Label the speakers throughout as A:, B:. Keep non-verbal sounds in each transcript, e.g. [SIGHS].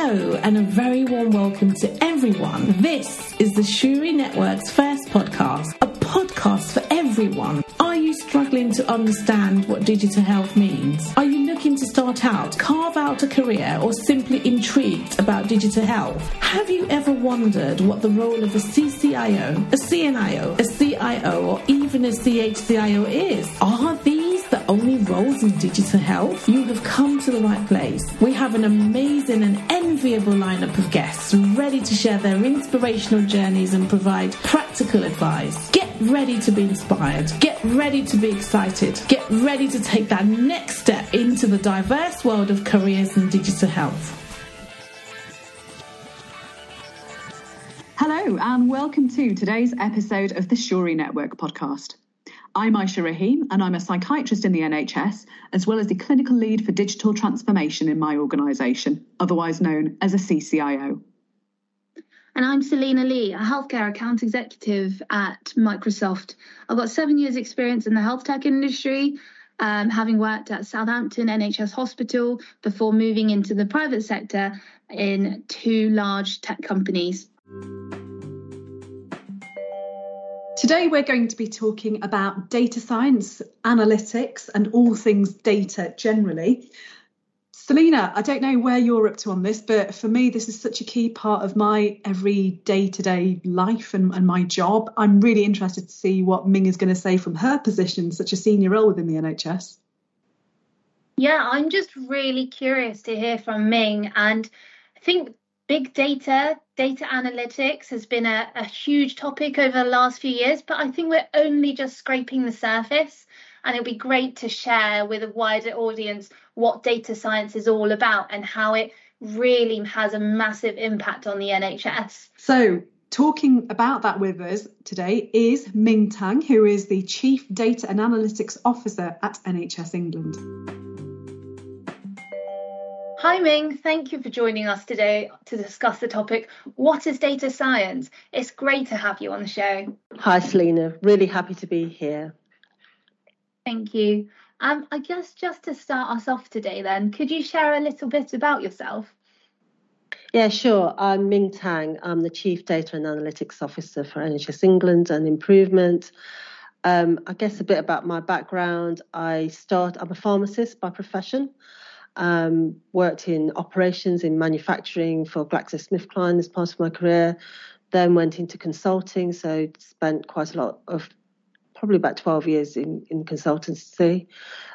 A: Hello, and a very warm welcome to everyone. This is the Shuri Network's first podcast, a podcast for everyone. Are you struggling to understand what digital health means? Are you looking to start out, carve out a career, or simply intrigued about digital health? Have you ever wondered what the role of a CCIO, a CNIO, a CIO, or even a CHCIO is? Are these the only roles in digital health? You have come to the right place. We have an amazing and enviable lineup of guests ready to share their inspirational journeys and provide practical advice. Get ready to be inspired. Get ready to be excited. Get ready to take that next step into the diverse world of careers in digital health.
B: Hello, and welcome to today's episode of the Shuri Network podcast. I'm Aisha Rahim, and I'm a psychiatrist in the NHS, as well as the clinical lead for digital transformation in my organisation, otherwise known as a CCIO.
C: And I'm Selena Lee, a healthcare account executive at Microsoft. I've got seven years' experience in the health tech industry, um, having worked at Southampton NHS Hospital before moving into the private sector in two large tech companies.
B: Today, we're going to be talking about data science, analytics, and all things data generally. Selena, I don't know where you're up to on this, but for me, this is such a key part of my every day to day life and, and, my job. I'm really interested to see what Ming is going to say from her position, such a senior role within the NHS.
C: Yeah, I'm just really curious to hear from Ming. And I think big data, data analytics has been a, a, huge topic over the last few years, but I think we're only just scraping the surface. And it'll be great to share with a wider audience what data science is all about and how it really has a massive impact on the NHS.
B: So, talking about that with us today is Ming Tang, who is the Chief Data and Analytics Officer at NHS England.
C: Hi Ming, thank you for joining us today to discuss the topic What is data science? It's great to have you on the show.
D: Hi Selena, really happy to be here.
C: Thank you. Um, I guess just to start us off today, then, could you share a little bit about yourself?
D: Yeah, sure. I'm Ming Tang. I'm the Chief Data and Analytics Officer for NHS England and Improvement. Um, I guess a bit about my background. I start. I'm a pharmacist by profession um, worked in operations in manufacturing for GlaxoSmithKline as part of my career. Then went into consulting, so spent quite a lot of probably about 12 years in, in consultancy,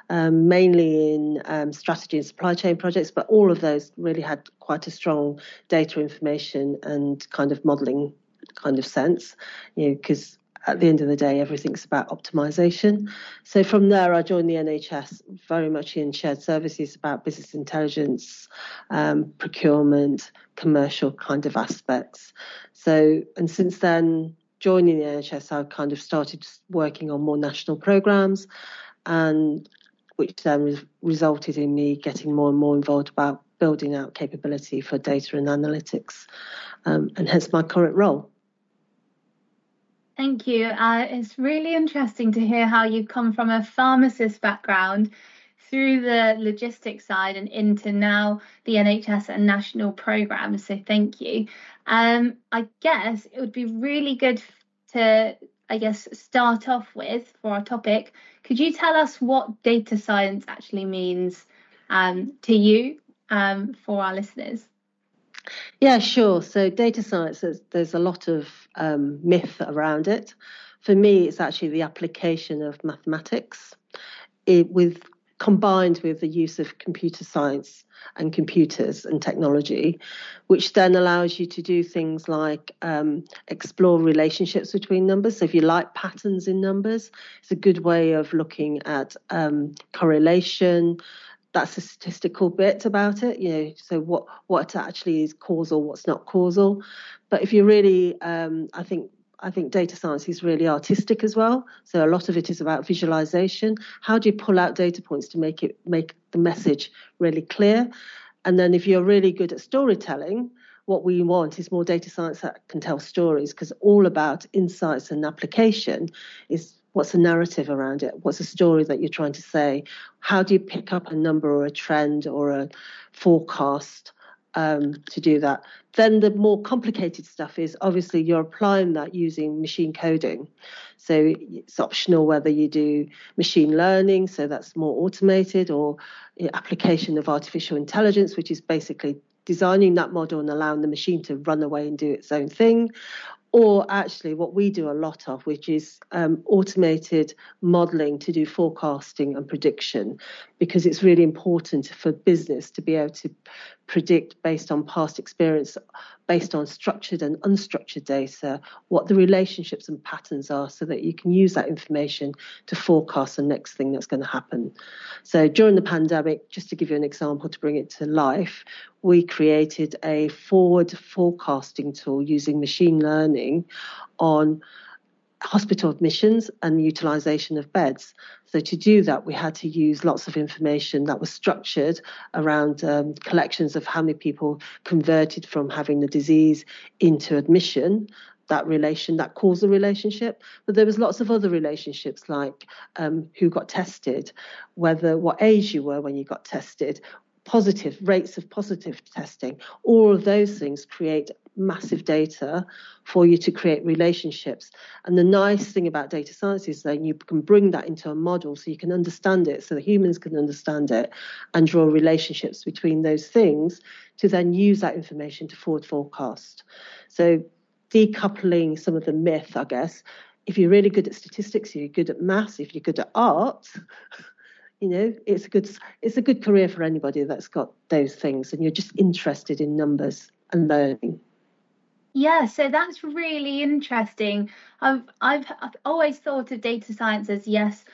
D: um, mainly in um, strategy and supply chain projects, but all of those really had quite a strong data information and kind of modeling kind of sense, you know, because at the end of the day, everything's about optimization. So from there, I joined the NHS very much in shared services about business intelligence, um, procurement, commercial kind of aspects. So, and since then, joining the NHS, I kind of started working on more national programs, and which then resulted in me getting more and more involved about building out capability for data and analytics, um, and hence my current role.
C: Thank you. Uh, it's really interesting to hear how you've come from a pharmacist background through the logistics side and into now the NHS and national programs. So thank you. Um, I guess it would be really good to, I guess, start off with for our topic. Could you tell us what data science actually means um, to you um, for our listeners?
D: Yeah, sure. So data science, there's, there's a lot of um, myth around it. For me, it's actually the application of mathematics it, with combined with the use of computer science and computers and technology, which then allows you to do things like um, explore relationships between numbers. So, if you like patterns in numbers, it's a good way of looking at um, correlation, that's the statistical bit about it, you know, so what what actually is causal, what's not causal. But if you really, um, I think I think data science is really artistic as well. So a lot of it is about visualization. How do you pull out data points to make it make the message really clear? And then if you're really good at storytelling, what we want is more data science that can tell stories because all about insights and application is What's the narrative around it? What's the story that you're trying to say? How do you pick up a number or a trend or a forecast um, to do that. Then the more complicated stuff is obviously you're applying that using machine coding. So it's optional whether you do machine learning, so that's more automated, or application of artificial intelligence, which is basically designing that model and allowing the machine to run away and do its own thing, or actually what we do a lot of, which is um, automated modeling to do forecasting and prediction, because it's really important for business to be able to predict based on past experience, based on structured and unstructured data, what the relationships and patterns are so that you can use that information to forecast the next thing that's going to happen. So during the pandemic, just to give you an example to bring it to life, we created a forward forecasting tool using machine learning on hospital admissions and utilization of beds. So to do that, we had to use lots of information that was structured around um, collections of how many people converted from having the disease into admission. That relation, that causal relationship, but there was lots of other relationships like um, who got tested, whether what age you were when you got tested, positive rates of positive testing. All of those things create massive data for you to create relationships. And the nice thing about data science is that you can bring that into a model so you can understand it, so the humans can understand it and draw relationships between those things to then use that information to forward forecast. So decoupling some of the myth, I guess. If you're really good at statistics, if you're good at maths, if you're good at art, [LAUGHS] you know, it's a good it's a good career for anybody that's got those things and you're just interested in numbers and learning.
C: Yeah, so that's really interesting. I've, I've I've always thought of data science as yes,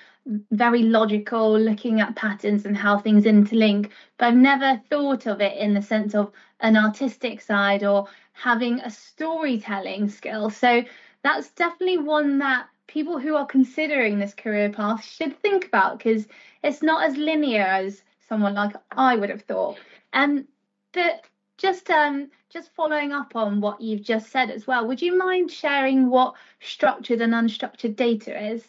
C: very logical, looking at patterns and how things interlink, but I've never thought of it in the sense of an artistic side or having a storytelling skill. So that's definitely one that people who are considering this career path should think about because it's not as linear as someone like I would have thought. Um, but just um just following up on what you've just said as well would you mind sharing what structured and unstructured data is?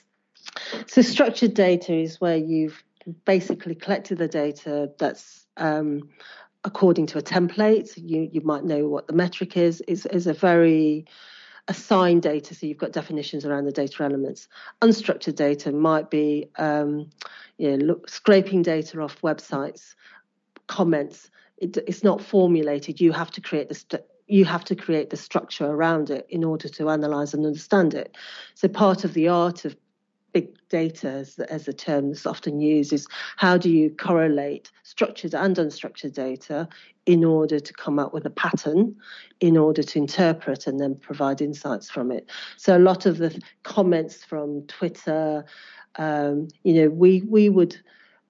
D: So structured data is where you've basically collected the data that's um, according to a template. You you might know what the metric is. Is is a very assigned data so you've got definitions around the data elements unstructured data might be um, you know look, scraping data off websites comments it, it's not formulated. You have to create the st- you have to create the structure around it in order to analyze and understand it. So part of the art of big data, as, as a term is often used, is how do you correlate structured and unstructured data in order to come up with a pattern, in order to interpret and then provide insights from it. So a lot of the comments from Twitter, um, you know, we we would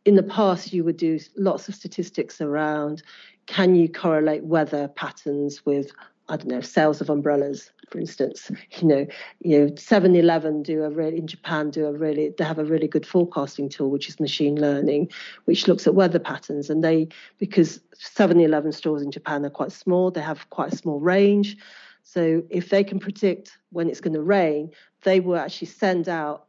D: in the past you would do lots of statistics around can you correlate weather patterns with I don't know sales of umbrellas, for instance. You know, you know, 7-Eleven do a really in Japan do a really they have a really good forecasting tool which is machine learning, which looks at weather patterns and they because 7-Eleven stores in Japan are quite small, they have quite a small range. So if they can predict when it's going to rain, they will actually send out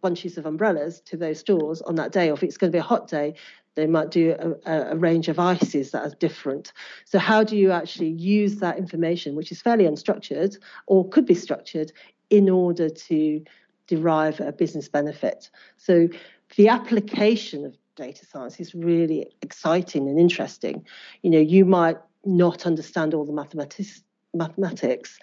D: bunches of umbrellas to those stores on that day. Or if it's going to be a hot day, they might do a, a, range of ices that are different. So, how do you actually use that information, which is fairly unstructured or could be structured, in order to derive a business benefit? So, the application of data science is really exciting and interesting. You know, you might not understand all the mathematics, mathematics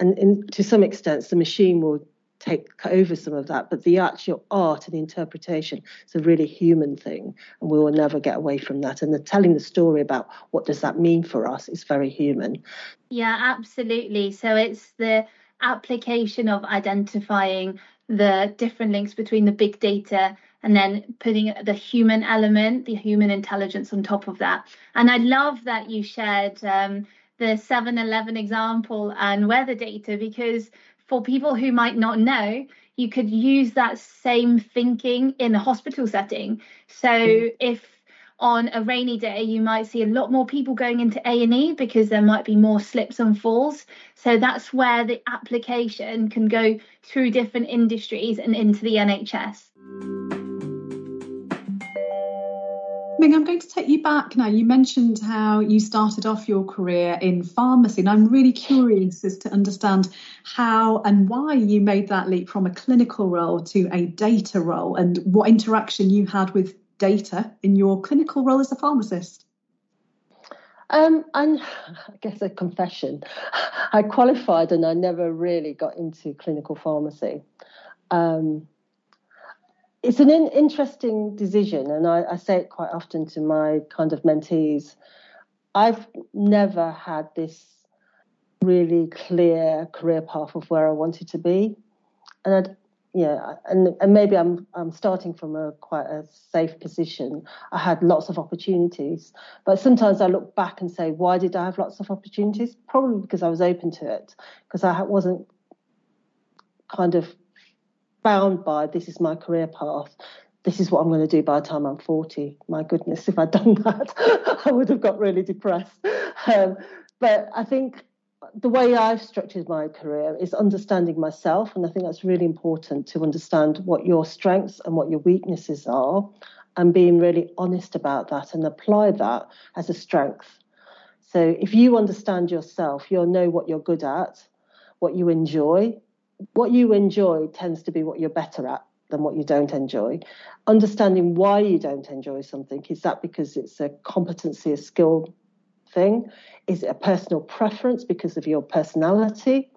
D: and in, to some extent, the machine will take over some of that, but the actual art and the interpretation is a really human thing, and we will never get away from that. And the telling the story about what does that mean for us is very human.
C: Yeah, absolutely. So it's the application of identifying the different links between the big data and then putting the human element, the human intelligence on top of that. And I love that you shared um, the 7 Eleven example and weather data because for people who might not know, you could use that same thinking in a hospital setting. So mm. if on a rainy day you might see a lot more people going into A&E because there might be more slips and falls. So that's where the application can go through different industries and into the NHS.
B: Ming, I'm going to take you back now. You mentioned how you started off your career in pharmacy, and I'm really curious as to understand how and why you made that leap from a clinical role to a data role and what interaction you had with data in your clinical role as a pharmacist.
D: Um, and I guess a confession. I qualified and I never really got into clinical pharmacy. Um, it's an in, interesting decision, and I, I, say it quite often to my kind of mentees. I've never had this really clear career path of where I wanted to be, and I'd, yeah, and and maybe I'm I'm starting from a quite a safe position. I had lots of opportunities, but sometimes I look back and say, why did I have lots of opportunities? Probably because I was open to it, because I wasn't kind of bound by this is my career path. This is what I'm going to do by the time I'm 40. My goodness, if I'd done that, [LAUGHS] I would have got really depressed. Um, but I think the way I've structured my career is understanding myself. And I think that's really important to understand what your strengths and what your weaknesses are and being really honest about that and apply that as a strength. So if you understand yourself, you'll know what you're good at, what you enjoy, what you enjoy tends to be what you're better at than what you don't enjoy. Understanding why you don't enjoy something is that because it's a competency, a skill thing? Is it a personal preference because of your personality?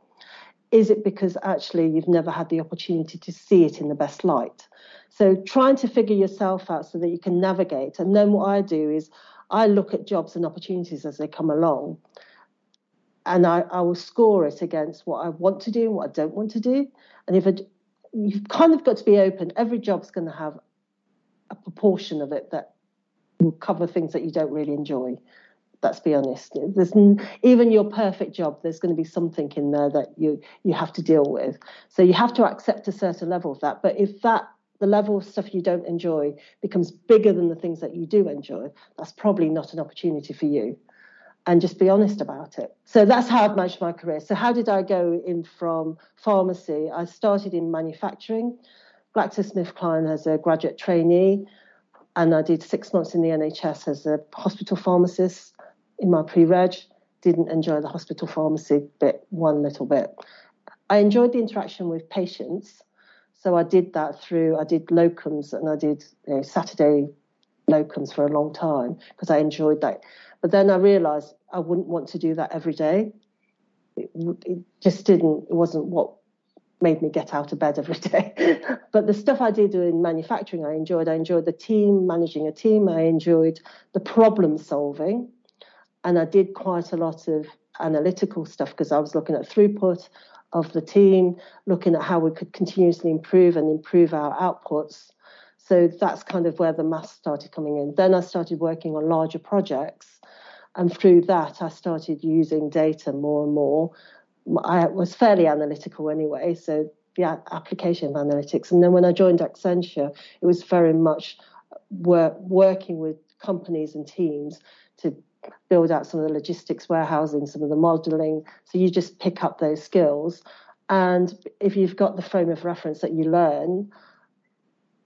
D: Is it because actually you've never had the opportunity to see it in the best light? So trying to figure yourself out so that you can navigate. And then what I do is I look at jobs and opportunities as they come along and I, I will score it against what I want to do and what I don't want to do. And if it, you've kind of got to be open, every job's going to have a proportion of it that will cover things that you don't really enjoy. Let's be honest. There's even your perfect job. There's going to be something in there that you you have to deal with. So you have to accept a certain level of that. But if that the level of stuff you don't enjoy becomes bigger than the things that you do enjoy, that's probably not an opportunity for you and just be honest about it. So that's how I've managed my career. So how did I go in from pharmacy? I started in manufacturing, GlaxoSmithKline as a graduate trainee, and I did six months in the NHS as a hospital pharmacist in my pre-reg. Didn't enjoy the hospital pharmacy bit one little bit. I enjoyed the interaction with patients, so I did that through. I did locums and I did you know, Saturday locums for a long time because I enjoyed that but then I realized I wouldn't want to do that every day. It, it just didn't, it wasn't what made me get out of bed every [LAUGHS] day. but the stuff I did in manufacturing, I enjoyed. I enjoyed the team, managing a team. I enjoyed the problem solving. And I did quite a lot of analytical stuff because I was looking at throughput of the team, looking at how we could continuously improve and improve our outputs. So that's kind of where the maths started coming in. Then I started working on larger projects and through that, I started using data more and more. I was fairly analytical anyway, so the application of analytics. And then when I joined Accenture, it was very much work, working with companies and teams to build out some of the logistics warehousing, some of the modeling. So you just pick up those skills. And if you've got the frame of reference that you learn,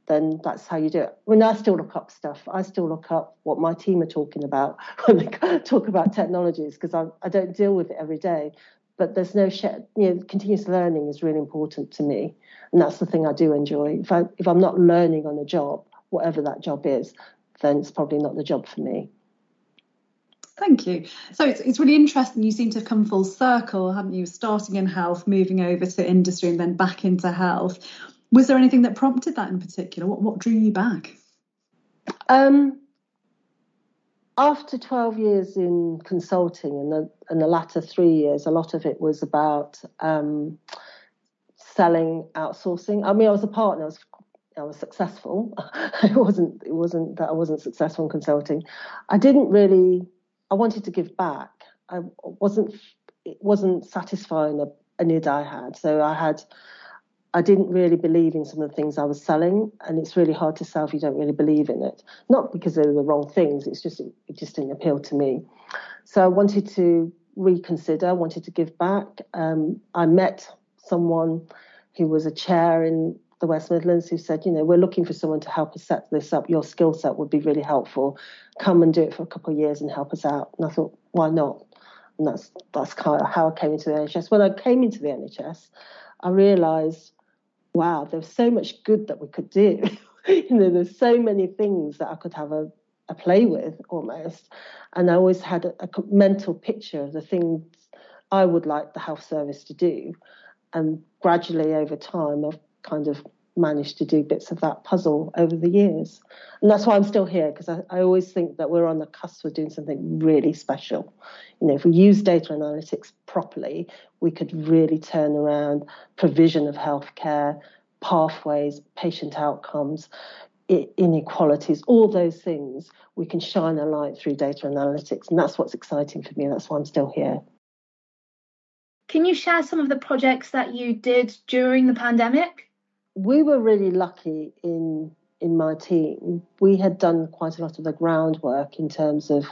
D: then that's how you do it. When I still look up stuff, I still look up what my team are talking about [LAUGHS] when they talk about technologies because I, I don't deal with it every day. But there's no you know, continuous learning is really important to me, and that's the thing I do enjoy. If I if I'm not learning on a job, whatever that job is, then it's probably not the job for me.
B: Thank you. So it's, it's really interesting. You seem to have come full circle, haven't you? Starting in health, moving over to industry, and then back into health. Was there anything that prompted that in particular? What what drew you back?
D: Um, after 12 years in consulting and the, and the latter three years, a lot of it was about um, selling, outsourcing. I mean, I was a partner. I was, I was successful. [LAUGHS] it wasn't. It wasn't that I wasn't successful in consulting. I didn't really. I wanted to give back. I wasn't. It wasn't satisfying a, a need I had. So I had I didn't really believe in some of the things I was selling, and it's really hard to sell if you don't really believe in it. Not because they were the wrong things; it's just it just didn't appeal to me. So I wanted to reconsider. Wanted to give back. Um, I met someone who was a chair in the West Midlands who said, you know, we're looking for someone to help us set this up. Your skill set would be really helpful. Come and do it for a couple of years and help us out. And I thought, why not? And that's that's kind of how I came into the NHS. When I came into the NHS, I realised, wow, there's so much good that we could do. [LAUGHS] you know, there's so many things that I could have a, a play with almost. And I always had a, a mental picture of the things I would like the health service to do. And gradually over time, I've kind of managed to do bits of that puzzle over the years. And that's why I'm still here, because I, I, always think that we're on the cusp of doing something really special. You know, if we use data analytics properly, we could really turn around provision of healthcare, pathways, patient outcomes, inequalities, all those things. We can shine a light through data analytics. And that's what's exciting for me. That's why I'm still here.
C: Can you share some of the projects that you did during the pandemic?
D: We were really lucky in in my team. We had done quite a lot of the groundwork in terms of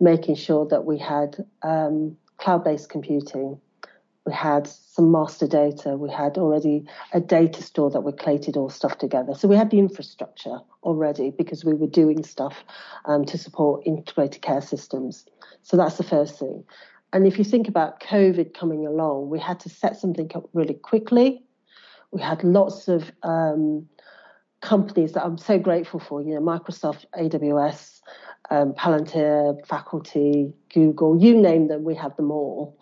D: making sure that we had um, cloud-based computing. We had some master data. We had already a data store that we collated all stuff together. So we had the infrastructure already because we were doing stuff um, to support integrated care systems. So that's the first thing. And if you think about COVID coming along, we had to set something up really quickly. We had lots of um, companies that I'm so grateful for, you know, Microsoft, AWS, um, Palantir, Faculty, Google, you name them, we have them all.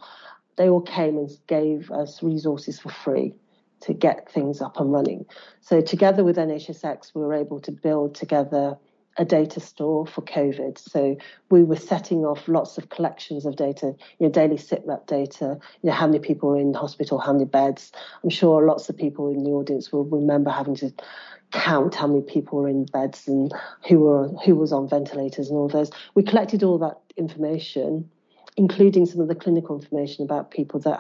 D: They all came and gave us resources for free to get things up and running. So together with NHSX, we were able to build together a data store for COVID. So we were setting off lots of collections of data, you know, daily sitrep data, you know, how many people are in hospital, how many beds. I'm sure lots of people in the audience will remember having to count how many people were in beds and who were who was on ventilators and all those. We collected all that information, including some of the clinical information about people that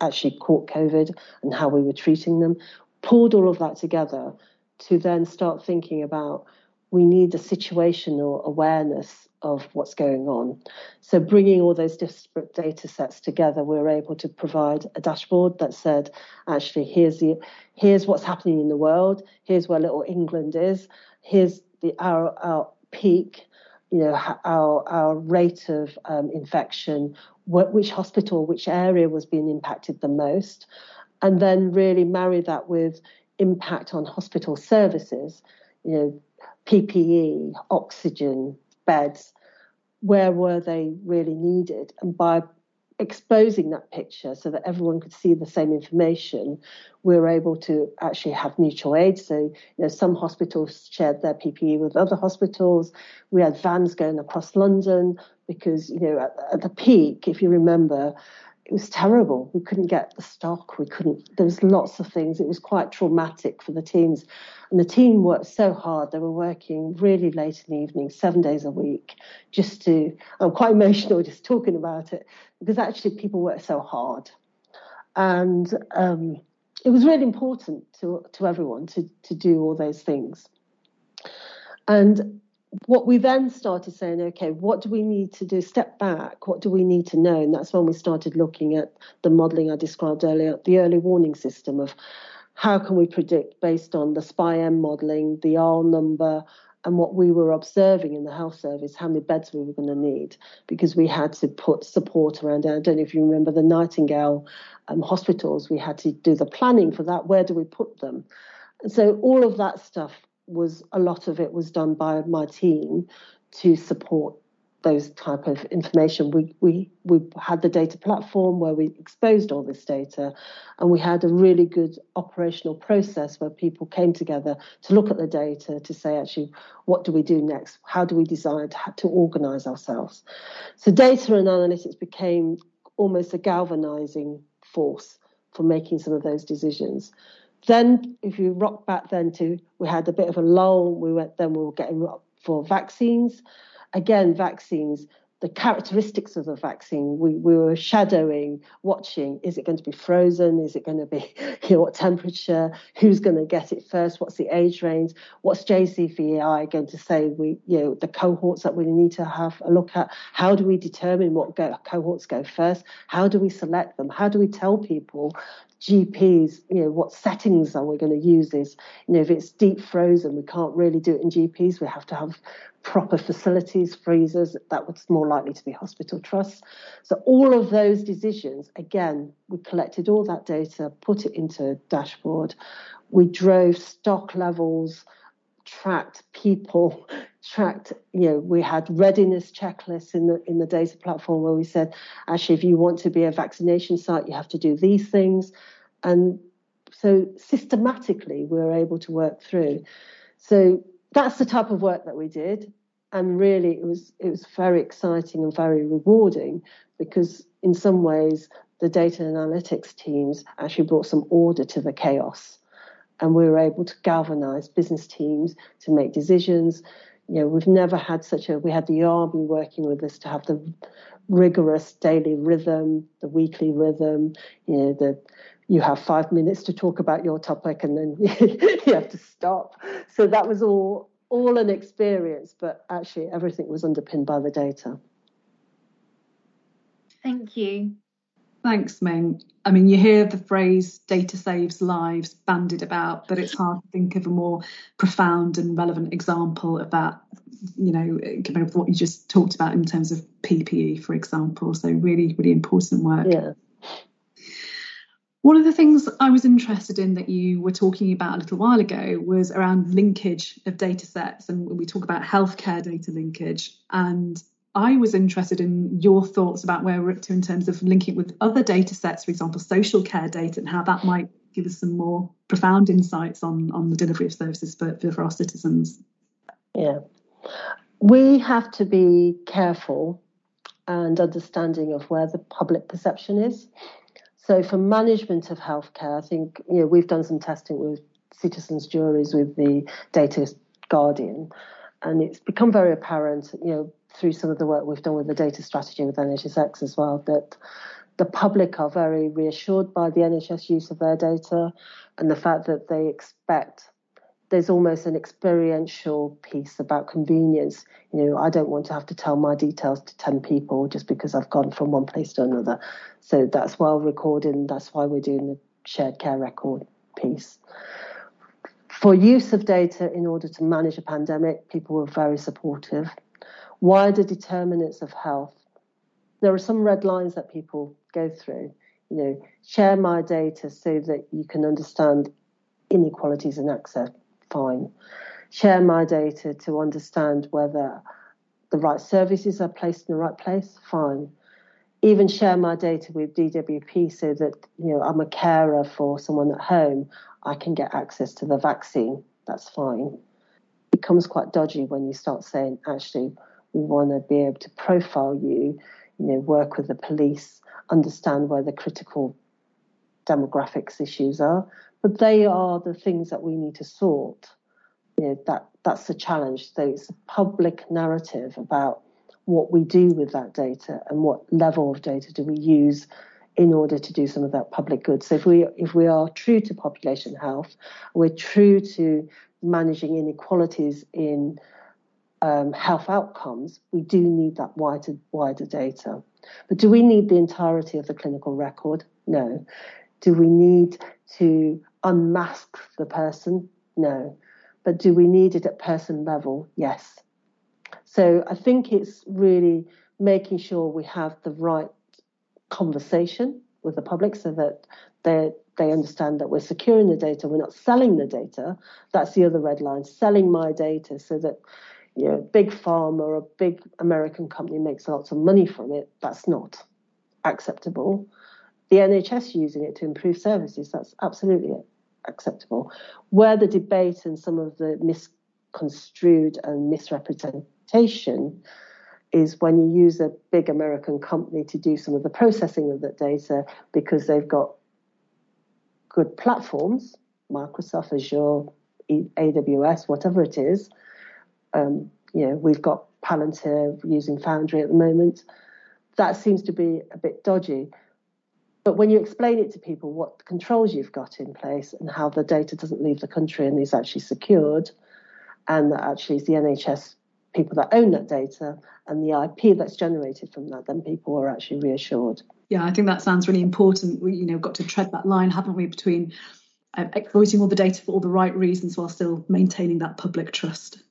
D: actually caught COVID and how we were treating them. Pulled all of that together to then start thinking about we need a situational awareness of what's going on. So, bringing all those disparate data sets together, we were able to provide a dashboard that said, actually, here's the here's what's happening in the world. Here's where little England is. Here's the our our peak. You know, our our rate of um, infection, which hospital, which area was being impacted the most, and then really marry that with impact on hospital services. You know, PPE, oxygen, beds, where were they really needed? And by exposing that picture so that everyone could see the same information, we were able to actually have mutual aid. So, you know, some hospitals shared their PPE with other hospitals. We had vans going across London because, you know, at, at the peak, if you remember, it was terrible. We couldn't get the stock. We couldn't. There was lots of things. It was quite traumatic for the teams, and the team worked so hard. They were working really late in the evening, seven days a week, just to. I'm quite [LAUGHS] emotional just talking about it because actually people work so hard, and um, it was really important to to everyone to to do all those things. And what we then started saying, okay, what do we need to do? Step back. What do we need to know? And that's when we started looking at the modelling I described earlier, the early warning system of how can we predict based on the SPI-M modelling, the R number, and what we were observing in the health service, how many beds we were going to need, because we had to put support around. I don't know if you remember the Nightingale um, hospitals, we had to do the planning for that. Where do we put them? And so all of that stuff was a lot of it was done by my team to support those type of information. We we we had the data platform where we exposed all this data, and we had a really good operational process where people came together to look at the data to say actually what do we do next? How do we decide to organise ourselves? So data and analytics became almost a galvanizing force for making some of those decisions. Then, if you rock back then to, we had a bit of a lull. We went, then we were getting for vaccines. Again, vaccines, the characteristics of the vaccine, we, we were shadowing, watching. Is it going to be frozen? Is it going to be, [LAUGHS] you know, what temperature? Who's going to get it first? What's the age range? What's JCVI going to say? We, you know, the cohorts that we need to have a look at. How do we determine what go, cohorts go first? How do we select them? How do we tell people GPs, you know, what settings are we going to use this? You know, if it's deep frozen, we can't really do it in GPs. We have to have proper facilities, freezers. That was more likely to be hospital trusts. So all of those decisions, again, we collected all that data, put it into a dashboard. We drove stock levels, tracked people, tracked, you know, we had readiness checklists in the in the data platform where we said, actually, if you want to be a vaccination site, you have to do these things. And so systematically we were able to work through. So that's the type of work that we did. And really it was it was very exciting and very rewarding because in some ways the data analytics teams actually brought some order to the chaos and we were able to galvanize business teams to make decisions you know, we've never had such a, we had the army working with us to have the rigorous daily rhythm, the weekly rhythm, you know, the, you have five minutes to talk about your topic and then [LAUGHS] you have to stop. So that was all, all an experience, but actually everything was underpinned by the data.
C: Thank you.
B: Thanks, Ming. I mean, you hear the phrase data saves lives bandied about, but it's hard to think of a more profound and relevant example of that, you know, given what you just talked about in terms of PPE, for example. So, really, really important work.
D: Yeah.
B: One of the things I was interested in that you were talking about a little while ago was around linkage of data sets. And we talk about healthcare data linkage. And I was interested in your thoughts about where we're up to in terms of linking it with other data sets, for example, social care data, and how that might give us some more profound insights on, on the delivery of services for, for our citizens.
D: Yeah. We have to be careful and understanding of where the public perception is. So, for management of healthcare, I think you know we've done some testing with citizens' juries with the Data Guardian, and it's become very apparent. You know, through some of the work we've done with the data strategy with NHSX as well, that the public are very reassured by the NHS use of their data and the fact that they expect there's almost an experiential piece about convenience. You know, I don't want to have to tell my details to 10 people just because I've gone from one place to another. So that's well recorded, and that's why we're doing the shared care record piece. For use of data in order to manage a pandemic, people were very supportive wider determinants of health. There are some red lines that people go through. You know, share my data so that you can understand inequalities in access. Fine. Share my data to understand whether the right services are placed in the right place. Fine. Even share my data with DWP so that you know I'm a carer for someone at home. I can get access to the vaccine. That's fine. Becomes quite dodgy when you start saying, actually, we want to be able to profile you, you know, work with the police, understand where the critical demographics issues are. But they are the things that we need to sort. You know, that that's the challenge. So it's a public narrative about what we do with that data and what level of data do we use in order to do some of that public good. So if we if we are true to population health, we're true to managing inequalities in um, health outcomes, we do need that wider, wider data. But do we need the entirety of the clinical record? No. Do we need to unmask the person? No. But do we need it at person level? Yes. So I think it's really making sure we have the right conversation with the public so that they they understand that we're securing the data, we're not selling the data. That's the other red line, selling my data so that you know, big pharma or a big American company makes lots of money from it, that's not acceptable. The NHS using it to improve services, that's absolutely acceptable. Where the debate and some of the misconstrued and misrepresentation is when you use a big American company to do some of the processing of that data because they've got good platforms, Microsoft, Azure, AWS, whatever it is, um, you know, we've got Palantir using Foundry at the moment. That seems to be a bit dodgy. But when you explain it to people what controls you've got in place and how the data doesn't leave the country and is actually secured, and that actually is the NHS people that own that data and the IP that's generated from that, then people are actually reassured.
B: Yeah, I think that sounds really important. We, you know, got to tread that line, haven't we, between uh, exploiting all the data for all the right reasons while still maintaining that public trust.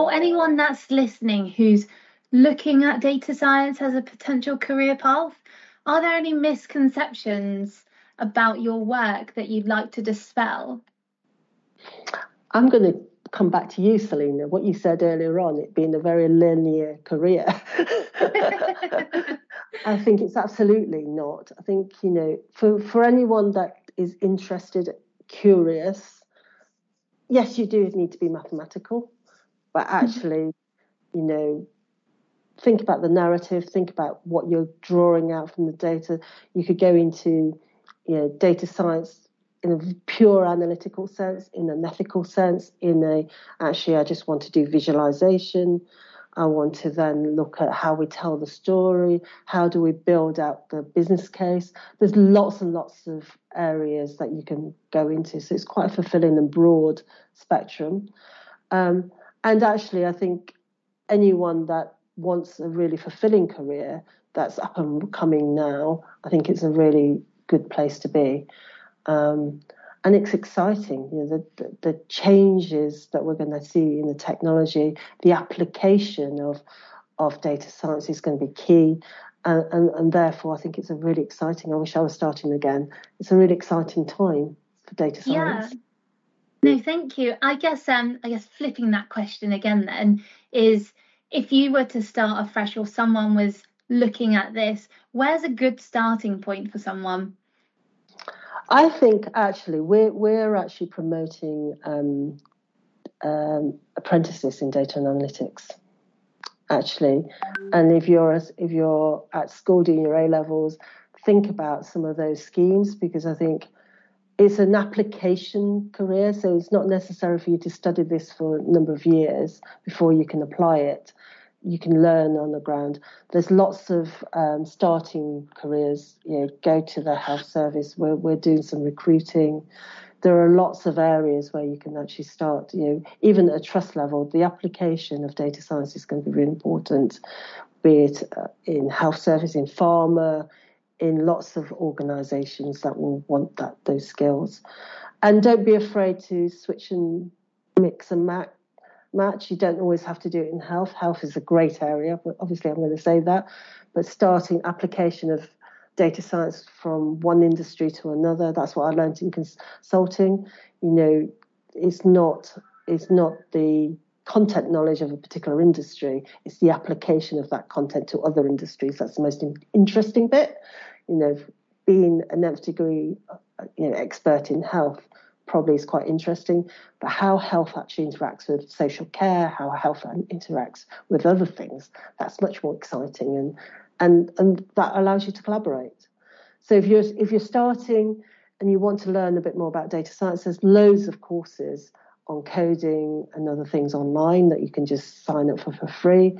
C: For anyone that's listening who's looking at data science as a potential career path, are there any misconceptions about your work that you'd like to dispel?
D: I'm going to come back to you, Selena. What you said earlier on, it being a very linear career. [LAUGHS] I think it's absolutely not. I think, you know, for, for anyone that is interested, curious, yes, you do need to be mathematical, but mm-hmm. actually, you know, think about the narrative, think about what you're drawing out from the data. You could go into, you know, data science in a pure analytical sense, in an ethical sense, in a actually I just want to do visualization. I want to then look at how we tell the story, how do we build out the business case. There's lots and lots of areas that you can go into, so it's quite a fulfilling and broad spectrum. Um, and actually, I think anyone that wants a really fulfilling career that's up and coming now, I think it's a really good place to be. Um, and it's exciting, you know, the, the, the changes that we're going to see in the technology, the application of of data science is going to be key. And, and, and, therefore, I think it's a really exciting. I wish I was starting again. It's a really exciting time for data science.
C: Yeah. No, thank you. I guess um, I guess flipping that question again then is if you were to start afresh or someone was looking at this, where's a good starting point for someone?
D: I think actually we're we're actually promoting um, um, apprentices in data and analytics. Actually, and if you're if you're at school doing your A levels, think about some of those schemes because I think it's an application career, so it's not necessary for you to study this for a number of years before you can apply it. You can learn on the ground. There's lots of um, starting careers. You know, go to the health service. We're we're doing some recruiting. There are lots of areas where you can actually start. You know, even at a trust level, the application of data science is going to be really important. Be it uh, in health service, in pharma, in lots of organisations that will want that those skills. And don't be afraid to switch and mix and match. Match. You don't always have to do it in health. Health is a great area, but obviously I'm going to say that. But starting application of data science from one industry to another, that's what I learned in consulting. You know, it's not it's not the content knowledge of a particular industry, it's the application of that content to other industries. That's the most interesting bit you know, being an nth degree, uh, you know, expert in health probably is quite interesting. But how health actually interacts with social care, how health interacts with other things, that's much more exciting, and and and that allows you to collaborate. So if you're if you're starting and you want to learn a bit more about data science, there's loads of courses on coding and other things online that you can just sign up for for free.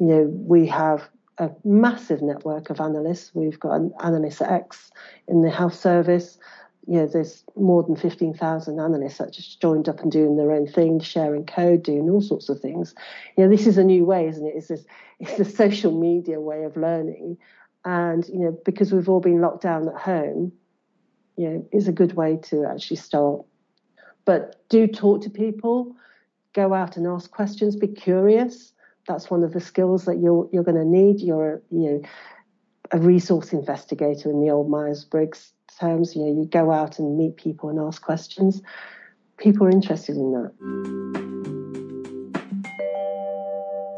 D: You know, we have a massive network of analysts. We've got an Analyst X in the health service. You know, there's more than 15,000 analysts that just joined up and doing their own thing, sharing code, doing all sorts of things. You know, this is a new way, isn't it? It's this, it's a social media way of learning. And, you know, because we've all been locked down at home, you know, is a good way to actually start. But do talk to people, go out and ask questions, be curious that's one of the skills that you're you're going to need. You're you know a resource investigator in the old Myers Briggs terms. You know, you go out and meet people and ask questions. People are interested in that.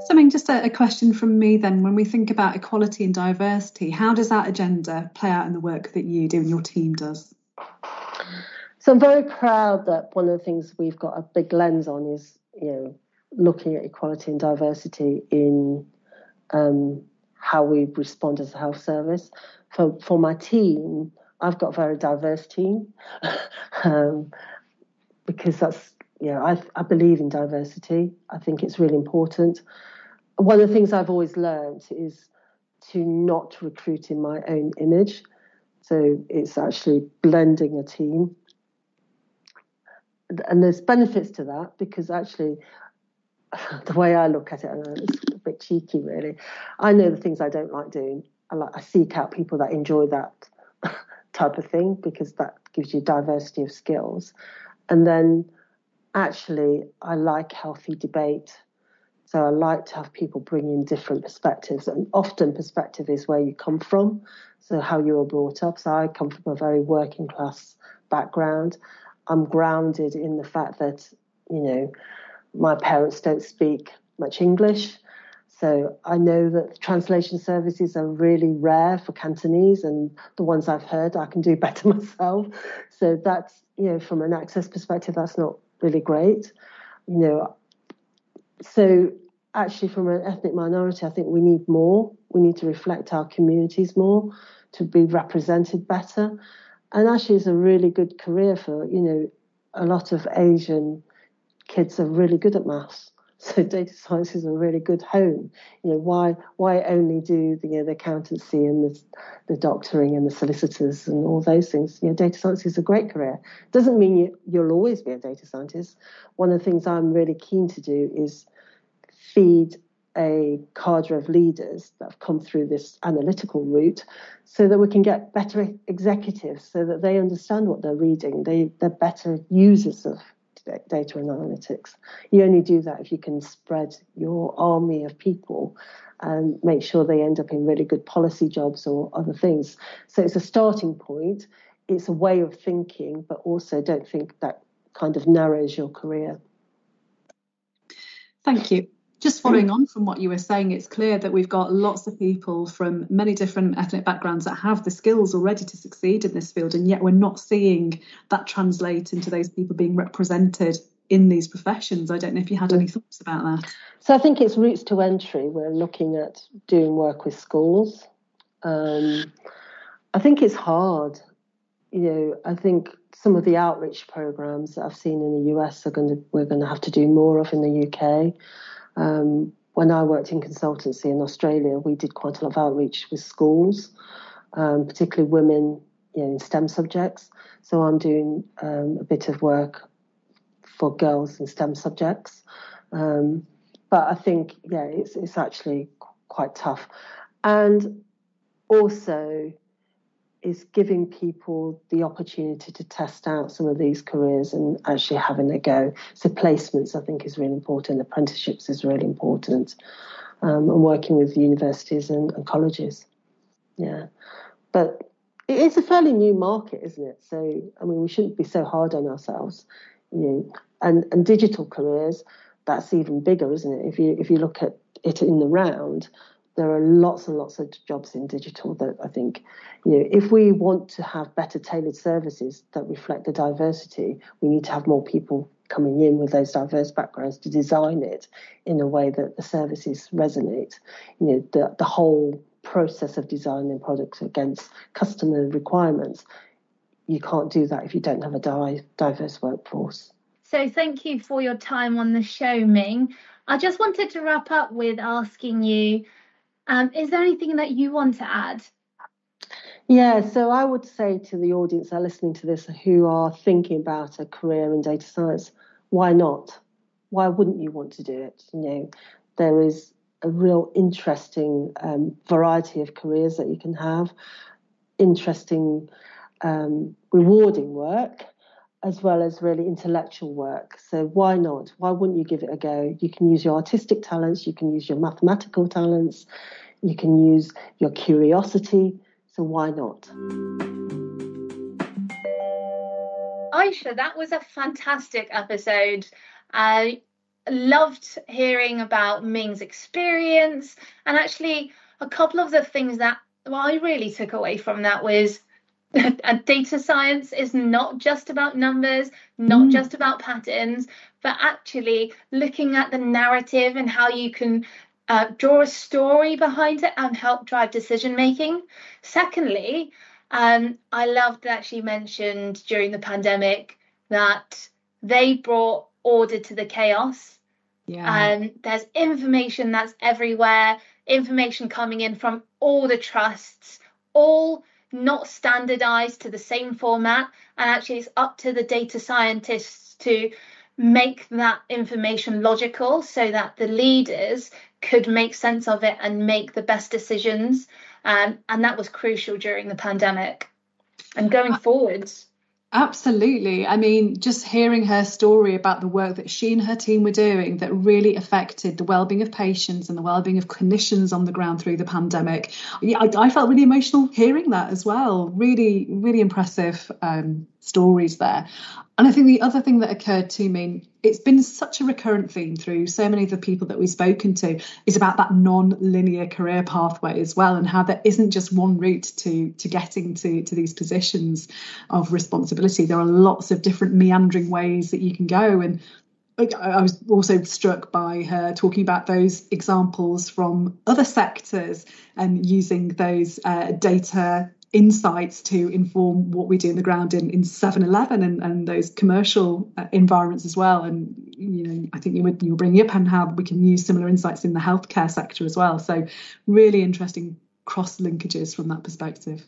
B: Something just a, a question from me then. When we think about equality and diversity, how does that agenda play out in the work that you do and your team does?
D: So I'm very proud that one of the things we've got a big lens on is, you know, looking at equality and diversity in um, how we respond as a health service. For for my team, I've got a very diverse team [LAUGHS] um, because that's yeah I, I believe in diversity. I think it's really important. One of the things I've always learned is to not recruit in my own image. So it's actually blending a team and there's benefits to that because actually [SIGHS] the way I look at it, and it's a bit cheeky really, I know the things I don't like doing. I, like, I seek out people that enjoy that [LAUGHS] type of thing because that gives you diversity of skills. And then actually, I like healthy debate. So I like to have people bring in different perspectives, and often perspective is where you come from, so how you were brought up. So I come from a very working class background. I'm grounded in the fact that you know my parents don't speak much English. So I know that translation services are really rare for Cantonese, and the ones I've heard I can do [LAUGHS] better myself. So that's you know from an access perspective, that's not really great. You know, so actually from an ethnic minority, I think we need more. We need to reflect our communities more to be represented better. And actually, it's a really good career for you know a lot of Asian kids are really good at maths. [LAUGHS] So data science is a really good home. You know, why why only do the, you know, the accountancy and the, the doctoring and the solicitors and all those things? You know, data science is a great career. Doesn't mean you, you'll always be a data scientist. One of the things I'm really keen to do is feed a cadre of leaders that have come through this analytical route so that we can get better executives so that they understand what they're reading. They, they're better users of data and analytics. You only do that if you can spread your army of people and make sure they end up in really good policy jobs or other things. So it's a starting point. It's a way of thinking, but also don't think that kind of narrows your career.
B: Thank you. Just following on from what you were saying, it's clear that we've got lots of people from many different ethnic backgrounds that have the skills already to succeed in this field, and yet we're not seeing that translate into those people being represented in these professions. I don't know if you had any thoughts about that.
D: So I think it's routes to entry. We're looking at doing work with schools. Um, I think it's hard. You know, I think some of the outreach programs that I've seen in the US are going to we're going to have to do more of in the UK. Um, when I worked in consultancy in Australia, we did quite a lot of outreach with schools, um, particularly women you know, in STEM subjects. So I'm doing um, a bit of work for girls in STEM subjects. Um, but I think, yeah, it's, it's actually quite tough. And also, is giving people the opportunity to test out some of these careers and actually having a go. So placements, I think, is really important. Apprenticeships is really important, um, and working with universities and, and, colleges. Yeah, but it's a fairly new market, isn't it? So I mean, we shouldn't be so hard on ourselves. You know, and and digital careers, that's even bigger, isn't it? If you if you look at it in the round, there are lots and lots of jobs in digital that I think, you know, if we want to have better tailored services that reflect the diversity, we need to have more people coming in with those diverse backgrounds to design it in a way that the services resonate. You know, the, the whole process of designing products against customer requirements, you can't do that if you don't have a diverse workforce.
C: So thank you for your time on the show, Ming. I just wanted to wrap up with asking you um, is there anything that you want to add?
D: Yeah, so I would say to the audience that are listening to this who are thinking about a career in data science, why not? Why wouldn't you want to do it? You know, there is a real interesting um, variety of careers that you can have, interesting, um, rewarding work, as well as really intellectual work. So why not? Why wouldn't you give it a go? You can use your artistic talents, you can use your mathematical talents, you can use your curiosity. So why not?
C: Aisha, that was a fantastic episode. I loved hearing about Ming's experience and actually a couple of the things that well, I really took away from that was and data science is not just about numbers, not mm. just about patterns, but actually looking at the narrative and how you can uh, draw a story behind it and help drive decision making. Secondly, um, I loved that she mentioned during the pandemic that they brought order to the chaos. Yeah. Um, there's information that's everywhere, information coming in from all the trusts, all not standardized to the same format and actually it's up to the data scientists to make that information logical so that the leaders could make sense of it and make the best decisions. Um, and that was crucial during the pandemic. And going forwards,
B: Absolutely. I mean, just hearing her story about the work that she and her team were doing that really affected the well-being of patients and the well-being of clinicians on the ground through the pandemic. I, I felt really emotional hearing that as well. Really, really impressive um, stories there. And I think the other thing that occurred to me, it's been such a recurrent theme through so many of the people that we've spoken to, is about that non-linear career pathway as well, and how there isn't just one route to to getting to to these positions of responsibility. There are lots of different meandering ways that you can go, and I was also struck by her talking about those examples from other sectors and using those uh, data insights to inform what we do in the ground in, in 7-Eleven and, and those commercial uh, environments as well. And, you know, I think you were, you were bringing up and how we can use similar insights in the healthcare sector as well. So really interesting cross linkages from that perspective.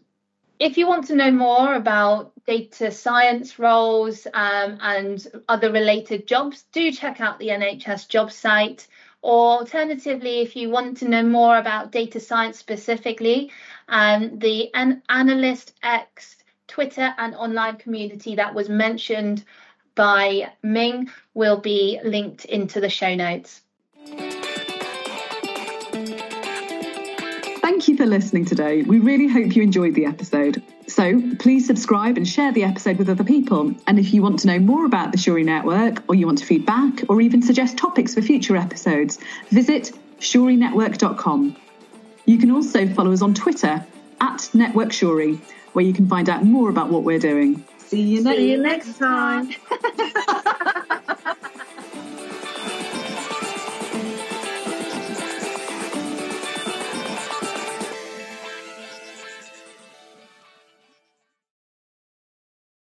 C: If you want to know more about data science roles um, and other related jobs, do check out the NHS job site. Or alternatively, if you want to know more about data science specifically, um, the An- Analyst X Twitter and online community that was mentioned by Ming will be linked into the show notes.
B: Thank you for listening today. We really hope you enjoyed the episode. So please subscribe and share the episode with other people. And if you want to know more about the Shuri Network, or you want to feedback, or even suggest topics for future episodes, visit shurinetwork.com. You can also follow us on Twitter at Network Shuri, where you can find out more about what we're doing.
D: See you next, See you next time. [LAUGHS]